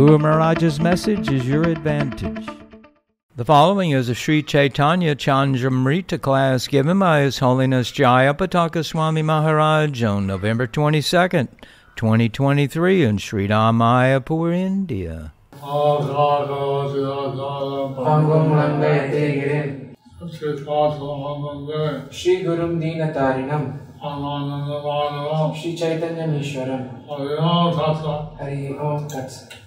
Guru Maharaj's message is your advantage. The following is a Sri Chaitanya Chandramrita class given by His Holiness Jayapataka Swami Maharaj on November 22nd, 2023 in Sri Mayapur, India. Pangam Nandayate Girim Shri Gurum Dinatarinam Shri Chaitanya Mishwaram Hari Om Tat Sat.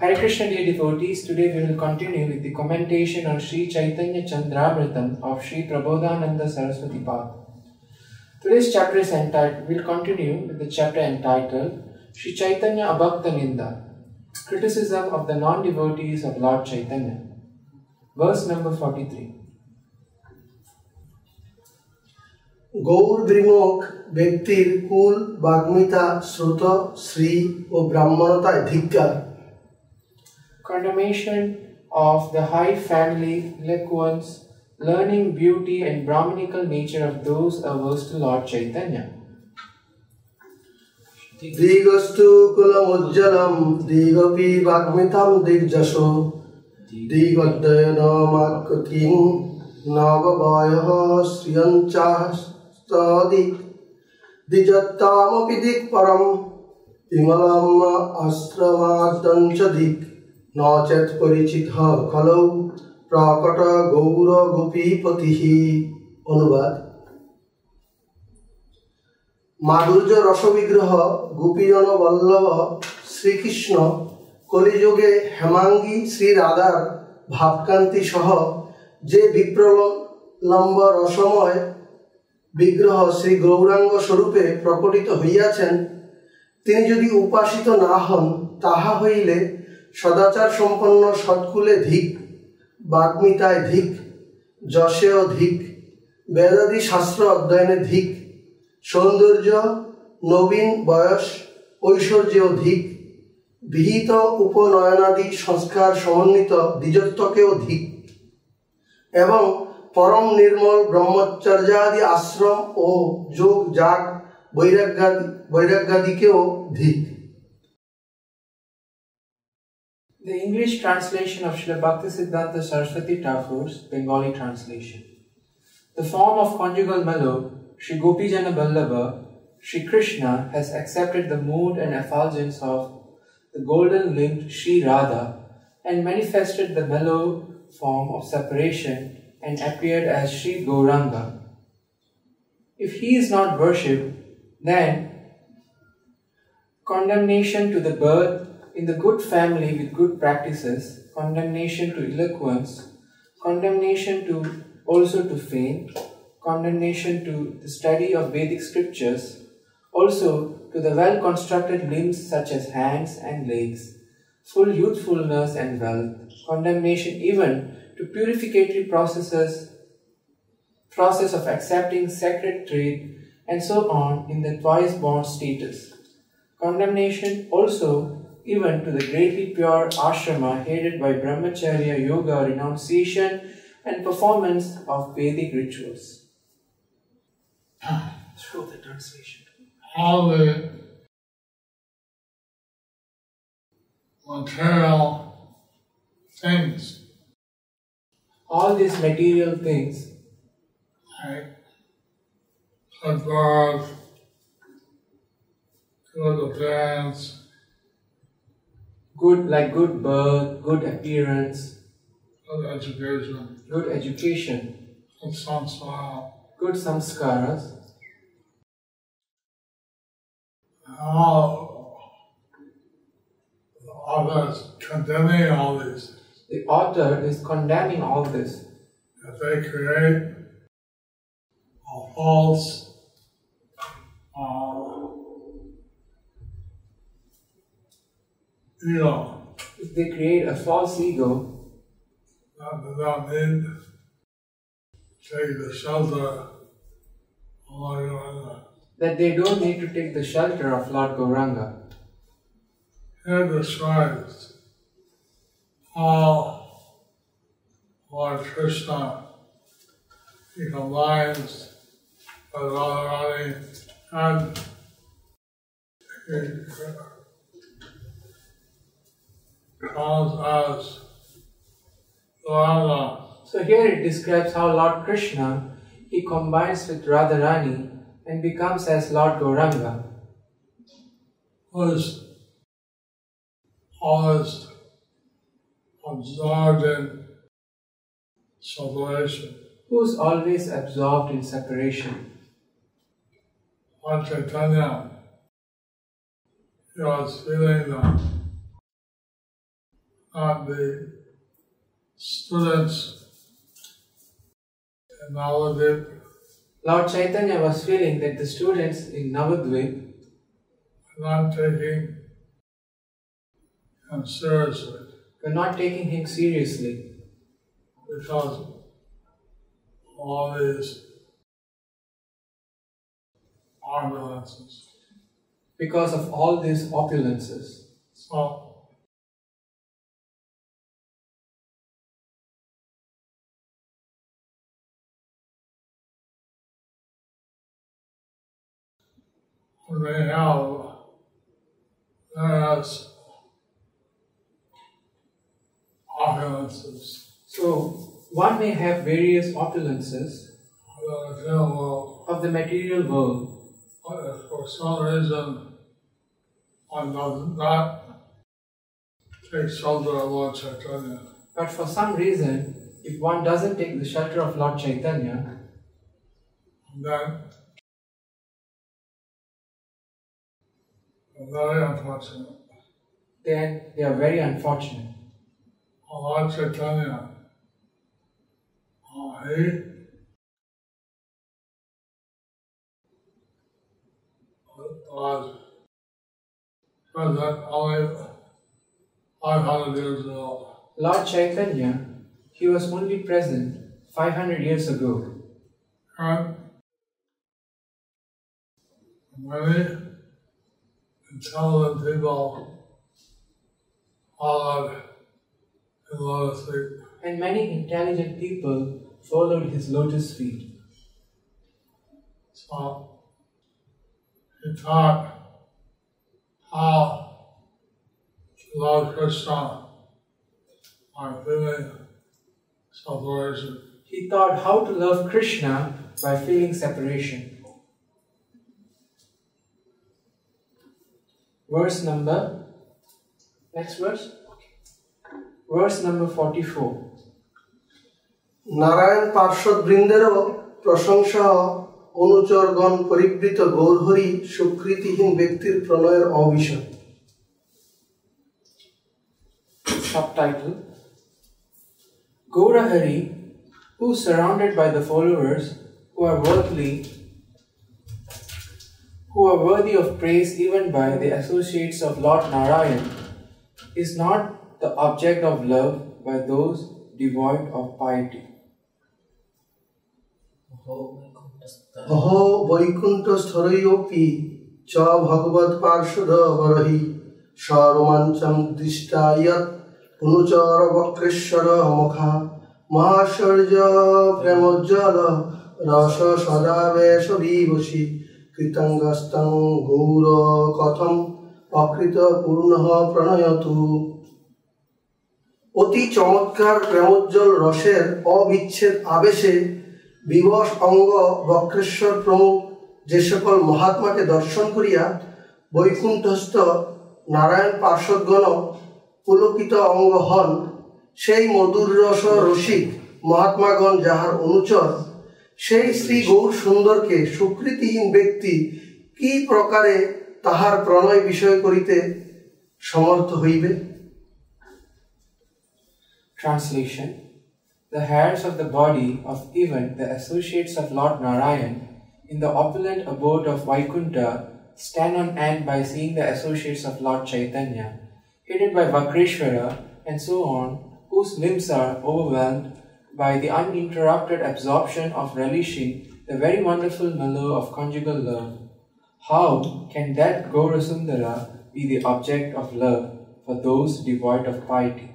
Hare Krishna dear devotees, today we will continue with the commentation on Sri Chaitanya Chandramritam of Sri Prabodhananda Saraswati Path. Today's chapter is entitled, we'll continue with the chapter entitled Sri Chaitanya Abhakta Ninda, Criticism of the Non-Devotees of Lord Chaitanya. Verse number 43. Gour বিমুখ ব্যক্তির কুল বাগ্মিতা শ্রুত শ্রী ও ব্রাহ্মণতায় ধিক্কার Condemnation of the high family, eloquence, learning, beauty, and Brahminical nature of those averse to Lord Chaitanya. দিগস্তু কুলমুজ্জ্বলম দিগপি বাগ্মিতাম দিগ্যশ দিগদ্বয়নমাকৃতিং নববয় দ্বিজত্তামপি দিক পরম, বিমলম আশ্রমাদঞ্চ দিক। ন চেত পরিচিত খলৌ, প্রকট গৌর গোপীপতি অনুবাদ। মাধুর্য রসবিগ্রহ গোপীজন বল্লভ শ্রীকৃষ্ণ, কলিযুগে হেমাঙ্গী শ্রী রাধার ভাবকান্তি সহ যে বিপ্রলম্ব রসময় বিগ্রহ শ্রী গৌরাঙ্গ স্বরূপে প্রকটিত হইয়াছেন, তিনি যদি উপাসিত না হন, তাহা হইলে সদাচার সম্পন্ন সৎকুলে ধিক বাগ্মিতায় ধিক যশেও ধিক বেদাদি শাস্ত্র অধ্যয়নে ধিক সৌন্দর্য, নবীন বয়স ঐশ্বর্য অধিক বিহিত উপনয়নাদি সংস্কার সমন্বিত দ্বিজত্বকে অধিক এবং পরম নির্মল ব্রহ্মচর্যাদি আশ্রম ও যোগ যাগ বৈরাগ্যাদি বৈরাগ্যাদিকেও ধিক The English translation of Srila Bhaktisiddhanta Saraswati Thakur's Bengali translation. The form of conjugal mellow, Sri Gopijana Ballabha, Sri Krishna has accepted the mood and effulgence of the golden limbed Sri Radha and manifested the mellow form of separation and appeared as Sri Gauranga. If he is not worshipped, then condemnation to the birth in the good family with good practices, condemnation to eloquence, condemnation to also to fame, condemnation to the study of Vedic scriptures, also to the well constructed limbs such as hands and legs, full youthfulness and wealth, condemnation even to purificatory processes, process of accepting sacred trade, and so on in the twice born status. Condemnation also even to the greatly pure ashrama headed by brahmacharya, yoga, renunciation, and performance of Vedic rituals. Through the translation. all the material things All these material things, good birth, good appearance, good like good birth, good appearance, good education, good education, good samsara, good samskaras, all the others condemning all these the author is condemning all this. that they create a false uh, ego. if they create a false ego, that they don't need to take the shelter of Lord Gauranga. that they don't need to take the shelter of Lord Gauranga. Here describes how Lord Krishna he combines with Radharani and he calls us Radha So here it describes how Lord Krishna he combines with Radharani and becomes as Lord Gauranga, was always absorbed in separation. who's always absorbed in separation. Lord Chaitanya, he was feeling that not the students in Navadvip Lord Chaitanya was feeling that the students in Navadvip are not taking him seriously were not taking him seriously because all these ambulances. because of all these opulences. So they have opulences So one may have various opulences that I feel well, of the material world, but for some reason one does not take shelter of Lord Chaitanya, but for some reason, if one doesn't take the shelter of Lord Chaitanya, then very unfortunate. then they are very unfortunate. Lord Chaitanya, uh, he was present only 500 years ago. Lord Chaitanya, he was only present 500 years ago. And many intelligent people. Followed in lotus feet. And many intelligent people followed his lotus feet. So he taught how to love Krishna by feeling separation. He taught how to love Krishna by feeling separation. Verse number, next verse Verse number 44. Narayan পার্শ্ববৃন্দেরও প্রশংসা অনুচরগণ পরিবৃত গৌরহরি সুকৃতিহীন ব্যক্তির প্রণয়ের অবিষয় Subtitle Gaurahari, who is surrounded by the followers who are worthy, who are worthy of praise even by the associates of Lord Narayan, is not the object of love by those devoid of piety. অহো Vaikuntha স্থরৈপি চ ভগবৎ পার্শ্বদ বরহি সরোমাঞ্চম দৃষ্টায়ত অনুচর বক্রেশ্বর মুখা মহাশ্বর্য প্রেমোজ্জ্বল রস সদাবেশ বিবশী কৃতঙ্গস্তং গৌর কথম অকৃত পূর্ণ প্রণয়তু অতি চমৎকার প্রেমোজ্জ্বল রসের অবিচ্ছেদ আবেশে বিবশ অঙ্গ বক্রেশ্বর প্রমুখ যে সকল মহাত্মাকে দর্শন করিয়া বৈকুণ্ঠস্থ নারায়ণ পার্শ্বদগণ পুলকিত অঙ্গ হন, সেই মধুর রস রসিক মহাত্মাগণ যাহার অনুচর, সেই শ্রী গৌর সুন্দরকে সুকৃতিহীন ব্যক্তি কি প্রকারে তাহার প্রণয় বিষয় করিতে সমর্থ হইবে? Translation The hairs of the body of even the associates of Lord Narayan in the opulent abode of Vaikuntha stand on end by seeing the associates of Lord Chaitanya. headed by Vakreshwara, and so on, whose limbs are overwhelmed by the uninterrupted absorption of relishing the very wonderful mellow of conjugal love. How can that Gaurasundara be the object of love for those devoid of piety?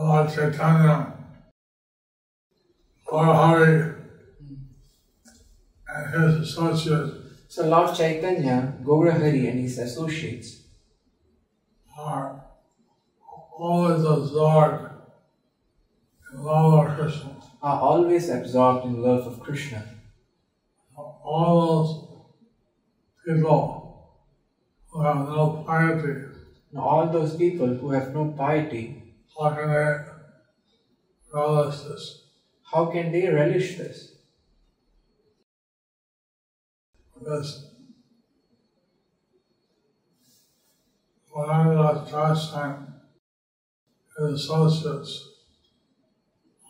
Lord Chaitanya, Gaurahari, and his associates So Lord Chaitanya, Gaurahari and his associates are always absorbed in love of Krishna. are always absorbed in love of Krishna. All those people who have no piety, Now all those people who have no piety, how can they relish this? how can they relish this? Because when I was pastime, his associates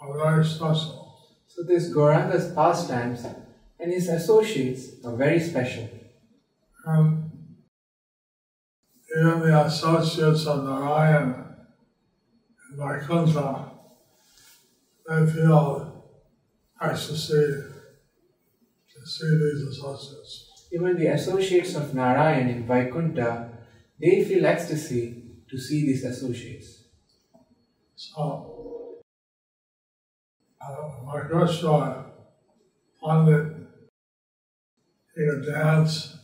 are very special. So this Gauranga's pastimes and his associates are very special. Um, and even the associates of Vaikuntha, they feel ecstasy to see these associates. Even the associates of Narayan in Vaikuntha, they feel ecstasy to see these associates. So, uh, Vakreshwar Pandit, he would dance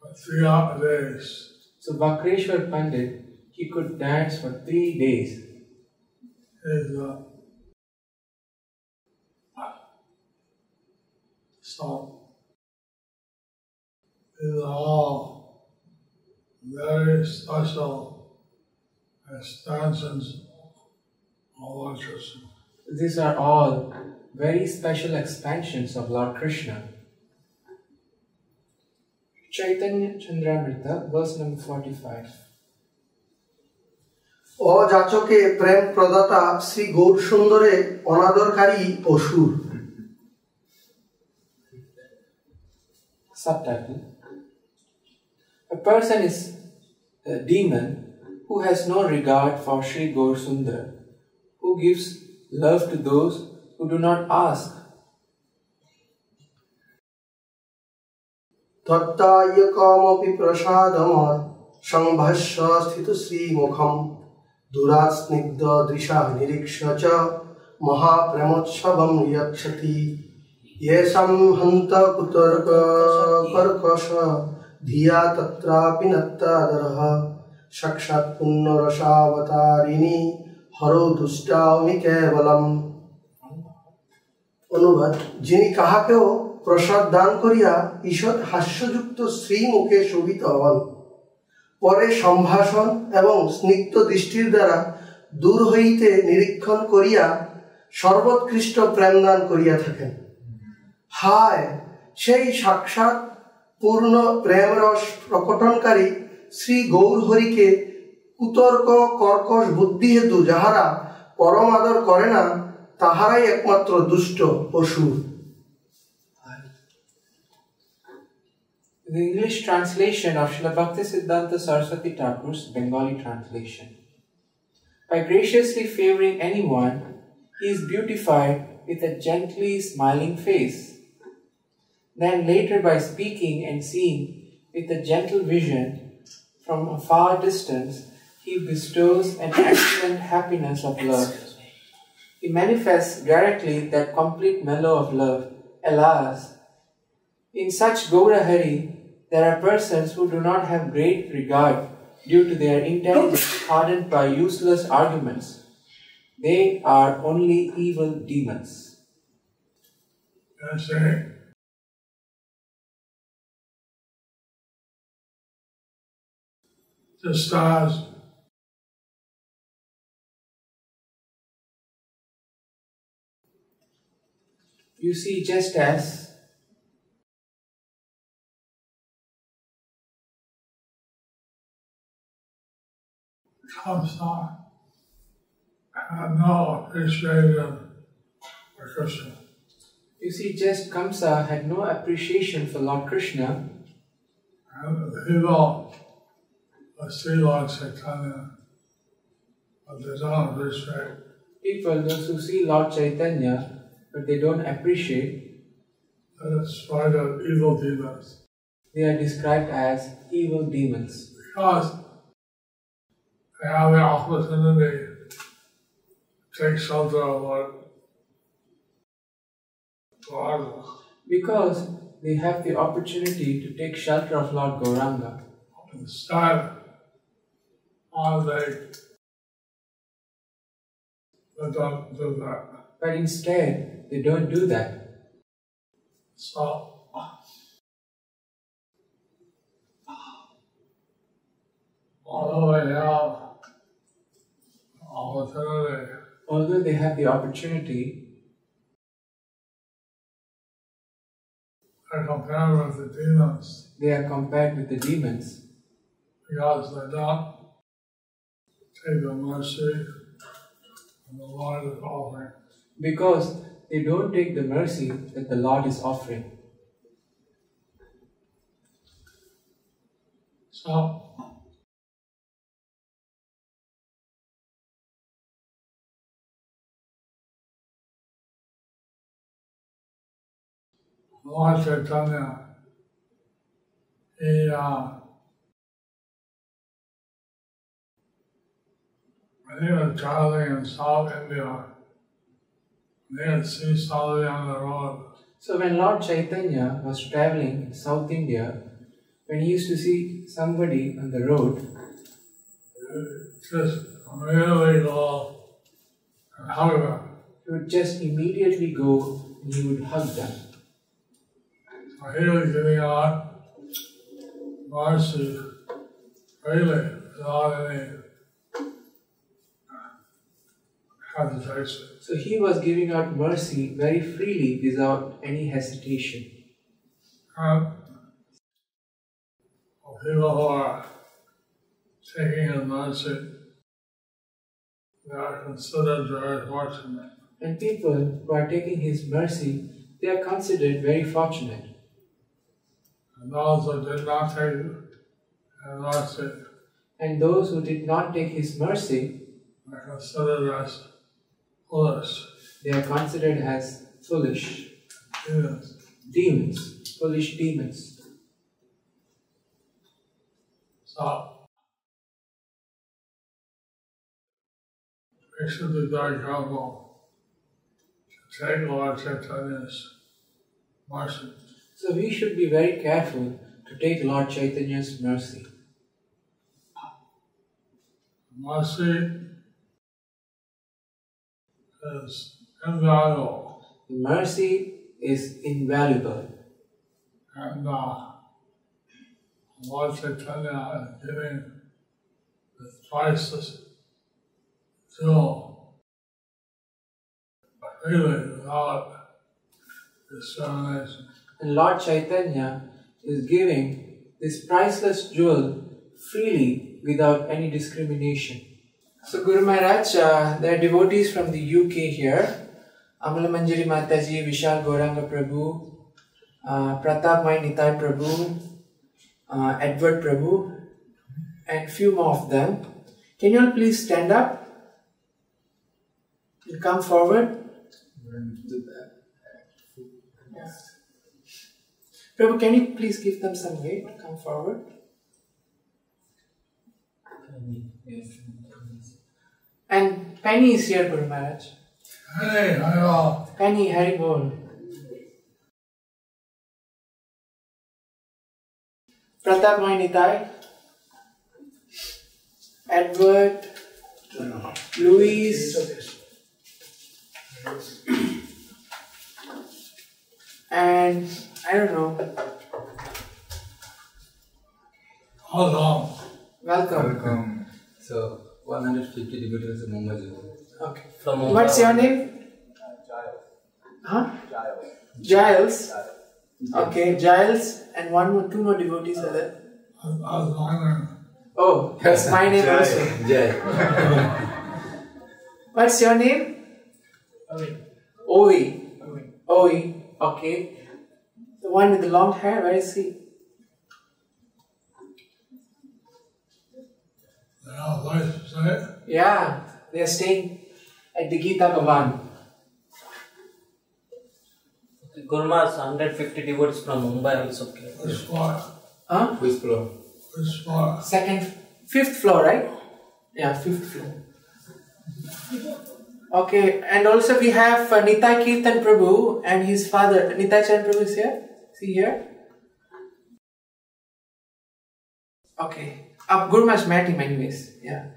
for three days. So Vakreshwar Pandit, he could dance for three days. He's uh, so these are all very special extensions of Lord Krishna. These are all very special expansions of Lord Krishna. Chaitanya Chandramrita, verse number 45. অযাচকে প্রেম প্রদাতা শ্রী গৌর সুন্দরে অনাদরকারী অসুর Subtitle A person is a demon who has no regard for Sri Gaur Sundar, who gives love to those who do not ask. তত্তায়কমপি প্রসাদময় সংভাষ্য স্থিত শ্রীমুখম দুরাত স্নিগ্ধ দৃশা নিরীক্ষ চ মহাপ্রেমোৎসবম যক্ষতি येषां हन्त कुतर्क कर्कश धिया तत्रापि नत्तादरः साक्षात् पुण्यरसावतारिणी হরো দুষ্টামি কেবলম অনুবাদ যিনি কাহাকেও প্রসাদ দান করিয়া ঈষৎ হাস্যযুক্ত শ্রীমুখে শোভিত হন পরে সম্ভাষণ এবং স্নিগ্ধ দৃষ্টির দ্বারা দূর হইতে নিরীক্ষণ করিয়া সর্বোৎকৃষ্ট প্রেমদান করিয়া থাকেন। হায়, সেই সাক্ষাৎ পূর্ণ প্রেমরস প্রকটনকারী শ্রী গৌরহরিকে কুতর্ক কর্কশ বুদ্ধি হেতু যাহারা পরম আদর করে না, তাহারাই একমাত্র দুষ্ট অসুর The English translation of Srila Bhakti Siddhanta Saraswati Thakur's Bengali translation. By graciously favoring anyone, he is beautified with a gently smiling face. Then later by speaking and seeing with a gentle vision from a far distance, he bestows an excellent happiness of love. He manifests directly that complete mellow of love. Alas, in such Gaura Hari, there are persons who do not have great regard due to their intelligence hardened by useless arguments. They are only evil demons. And say, just as You see, just as Kamsa had no appreciation for Krishna. you see, just Kamsa had no appreciation for Lord Krishna. the people Lord Chaitanya, but they don't appreciate. People, those who see Lord Chaitanya, but they don't appreciate, is described as evil demons. they are described as evil demons. Because they have the opportunity to take shelter of Lord Gauranga. Because they have the opportunity to take shelter of Lord Gauranga. Instead, all they, they don't do that. But instead, they don't do that. So, although they have opportunity, Although they have the opportunity, they compare with the demons they are compared with the demons because they don't take the mercy and the Lord is offering. because they don't take the mercy that the Lord is offering. So, Lord Chaitanya, he, uh, when he was traveling in South India, he had seen somebody on the road, So when Lord Chaitanya was traveling in South India, when he used to see somebody on the road, just really go and hug them. he would just immediately go and he would hug them. So he was giving out mercy freely without any hesitation. So he was giving out mercy very freely without any hesitation. And people who are taking his mercy, they are considered very fortunate. And people who are taking his mercy, they are considered very fortunate. Uh, and those who did not take his mercy And those who did not take his mercy, are considered as foolish. they are considered as foolish Yes. demons, foolish demons. So, we should be very careful to take Lord Chaitanya's mercy. So we should be very careful to take Lord Chaitanya's mercy. Mercy is invaluable, The mercy is invaluable. and uh, Lord Chaitanya is giving the priceless jewel freely without discrimination. And Lord Chaitanya is giving this priceless jewel freely without any discrimination. So, Guru Maharaj, uh, there are devotees from the UK here Amala Manjari Mataji, Vishal Gauranga Prabhu, uh, Pratap Mai Nitai Prabhu, uh, Edward Prabhu, and few more of them. Can you all please stand up? and come forward. Prabhu, can you please give them some weight? Come forward. And Penny is here, Guru Maharaj. Hey, hello. Penny, Hari Bol. Pratap Moinitai. Edward. Louise. And I don't know. How long? Welcome. Welcome. So, 150 devotees of Mumbai. Okay. From What's your name? Giles. Huh? Giles. Giles. Okay, Giles, and one more, two more devotees are there. How's my name? Oh, that's my name also. Jai. What's your name? Ovi. Ovi. Ovi. Okay. The one with the long hair, where is he? Yeah, they're staying at the Gita Bhavan. Gurmas, 150 devotees from Mumbai also came. Which floor? Huh? Which floor? Which floor? Second, fifth floor, right? Yeah, fifth floor. Okay, and also we have uh, Nitai Kirtan Prabhu and his father. Nitai Chan Prabhu is here. See here. Okay. Uh, Guru Maharaj met him anyways. Yeah.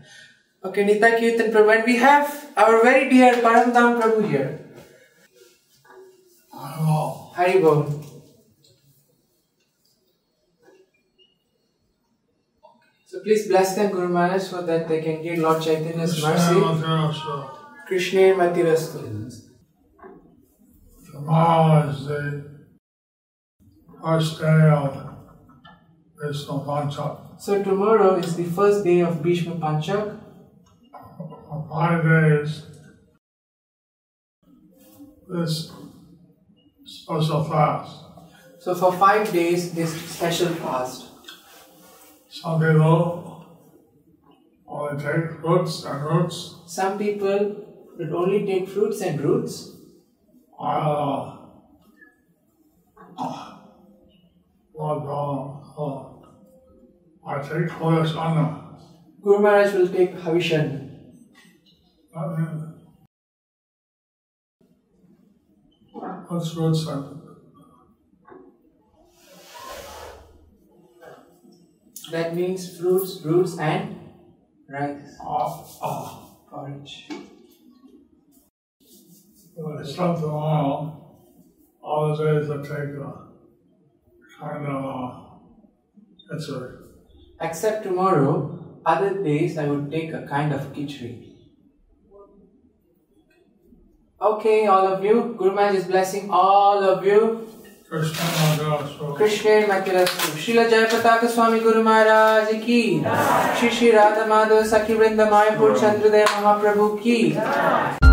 Okay, Nitai Kirtan Prabhu. And we have our very dear Paramdam Prabhu here. Oh, Hari Bol. So please bless them, Guru Maharaj, so that they can get Lord Chaitanya's mercy. Krishna Krishna Matirastu. Tomorrow is the first day of Bhishma Panchak. So tomorrow is the first day of Bhishma Panchak. For five days, this special fast. So for five days, this special fast. Some people only take fruits and roots, Some people will only take fruits and roots, Lord Brahma, uh, I take Holy Anna. Guru Maharaj will take Havishan. What's roots and That means fruits, roots, and rice, uh, uh, porridge the slums of all, all it is, it's take a kind of, uh, it's a Except tomorrow, other days I would take a kind of khichdi. Okay, all of you, Guru Maharaj is blessing all of you. Krishna Matirastu. Srila Jayapataka Swami Guru Maharaj ki. Shri Shri Radha Madhava Sakhi Vrinda Mayapur Chandradeva Mahaprabhu ki.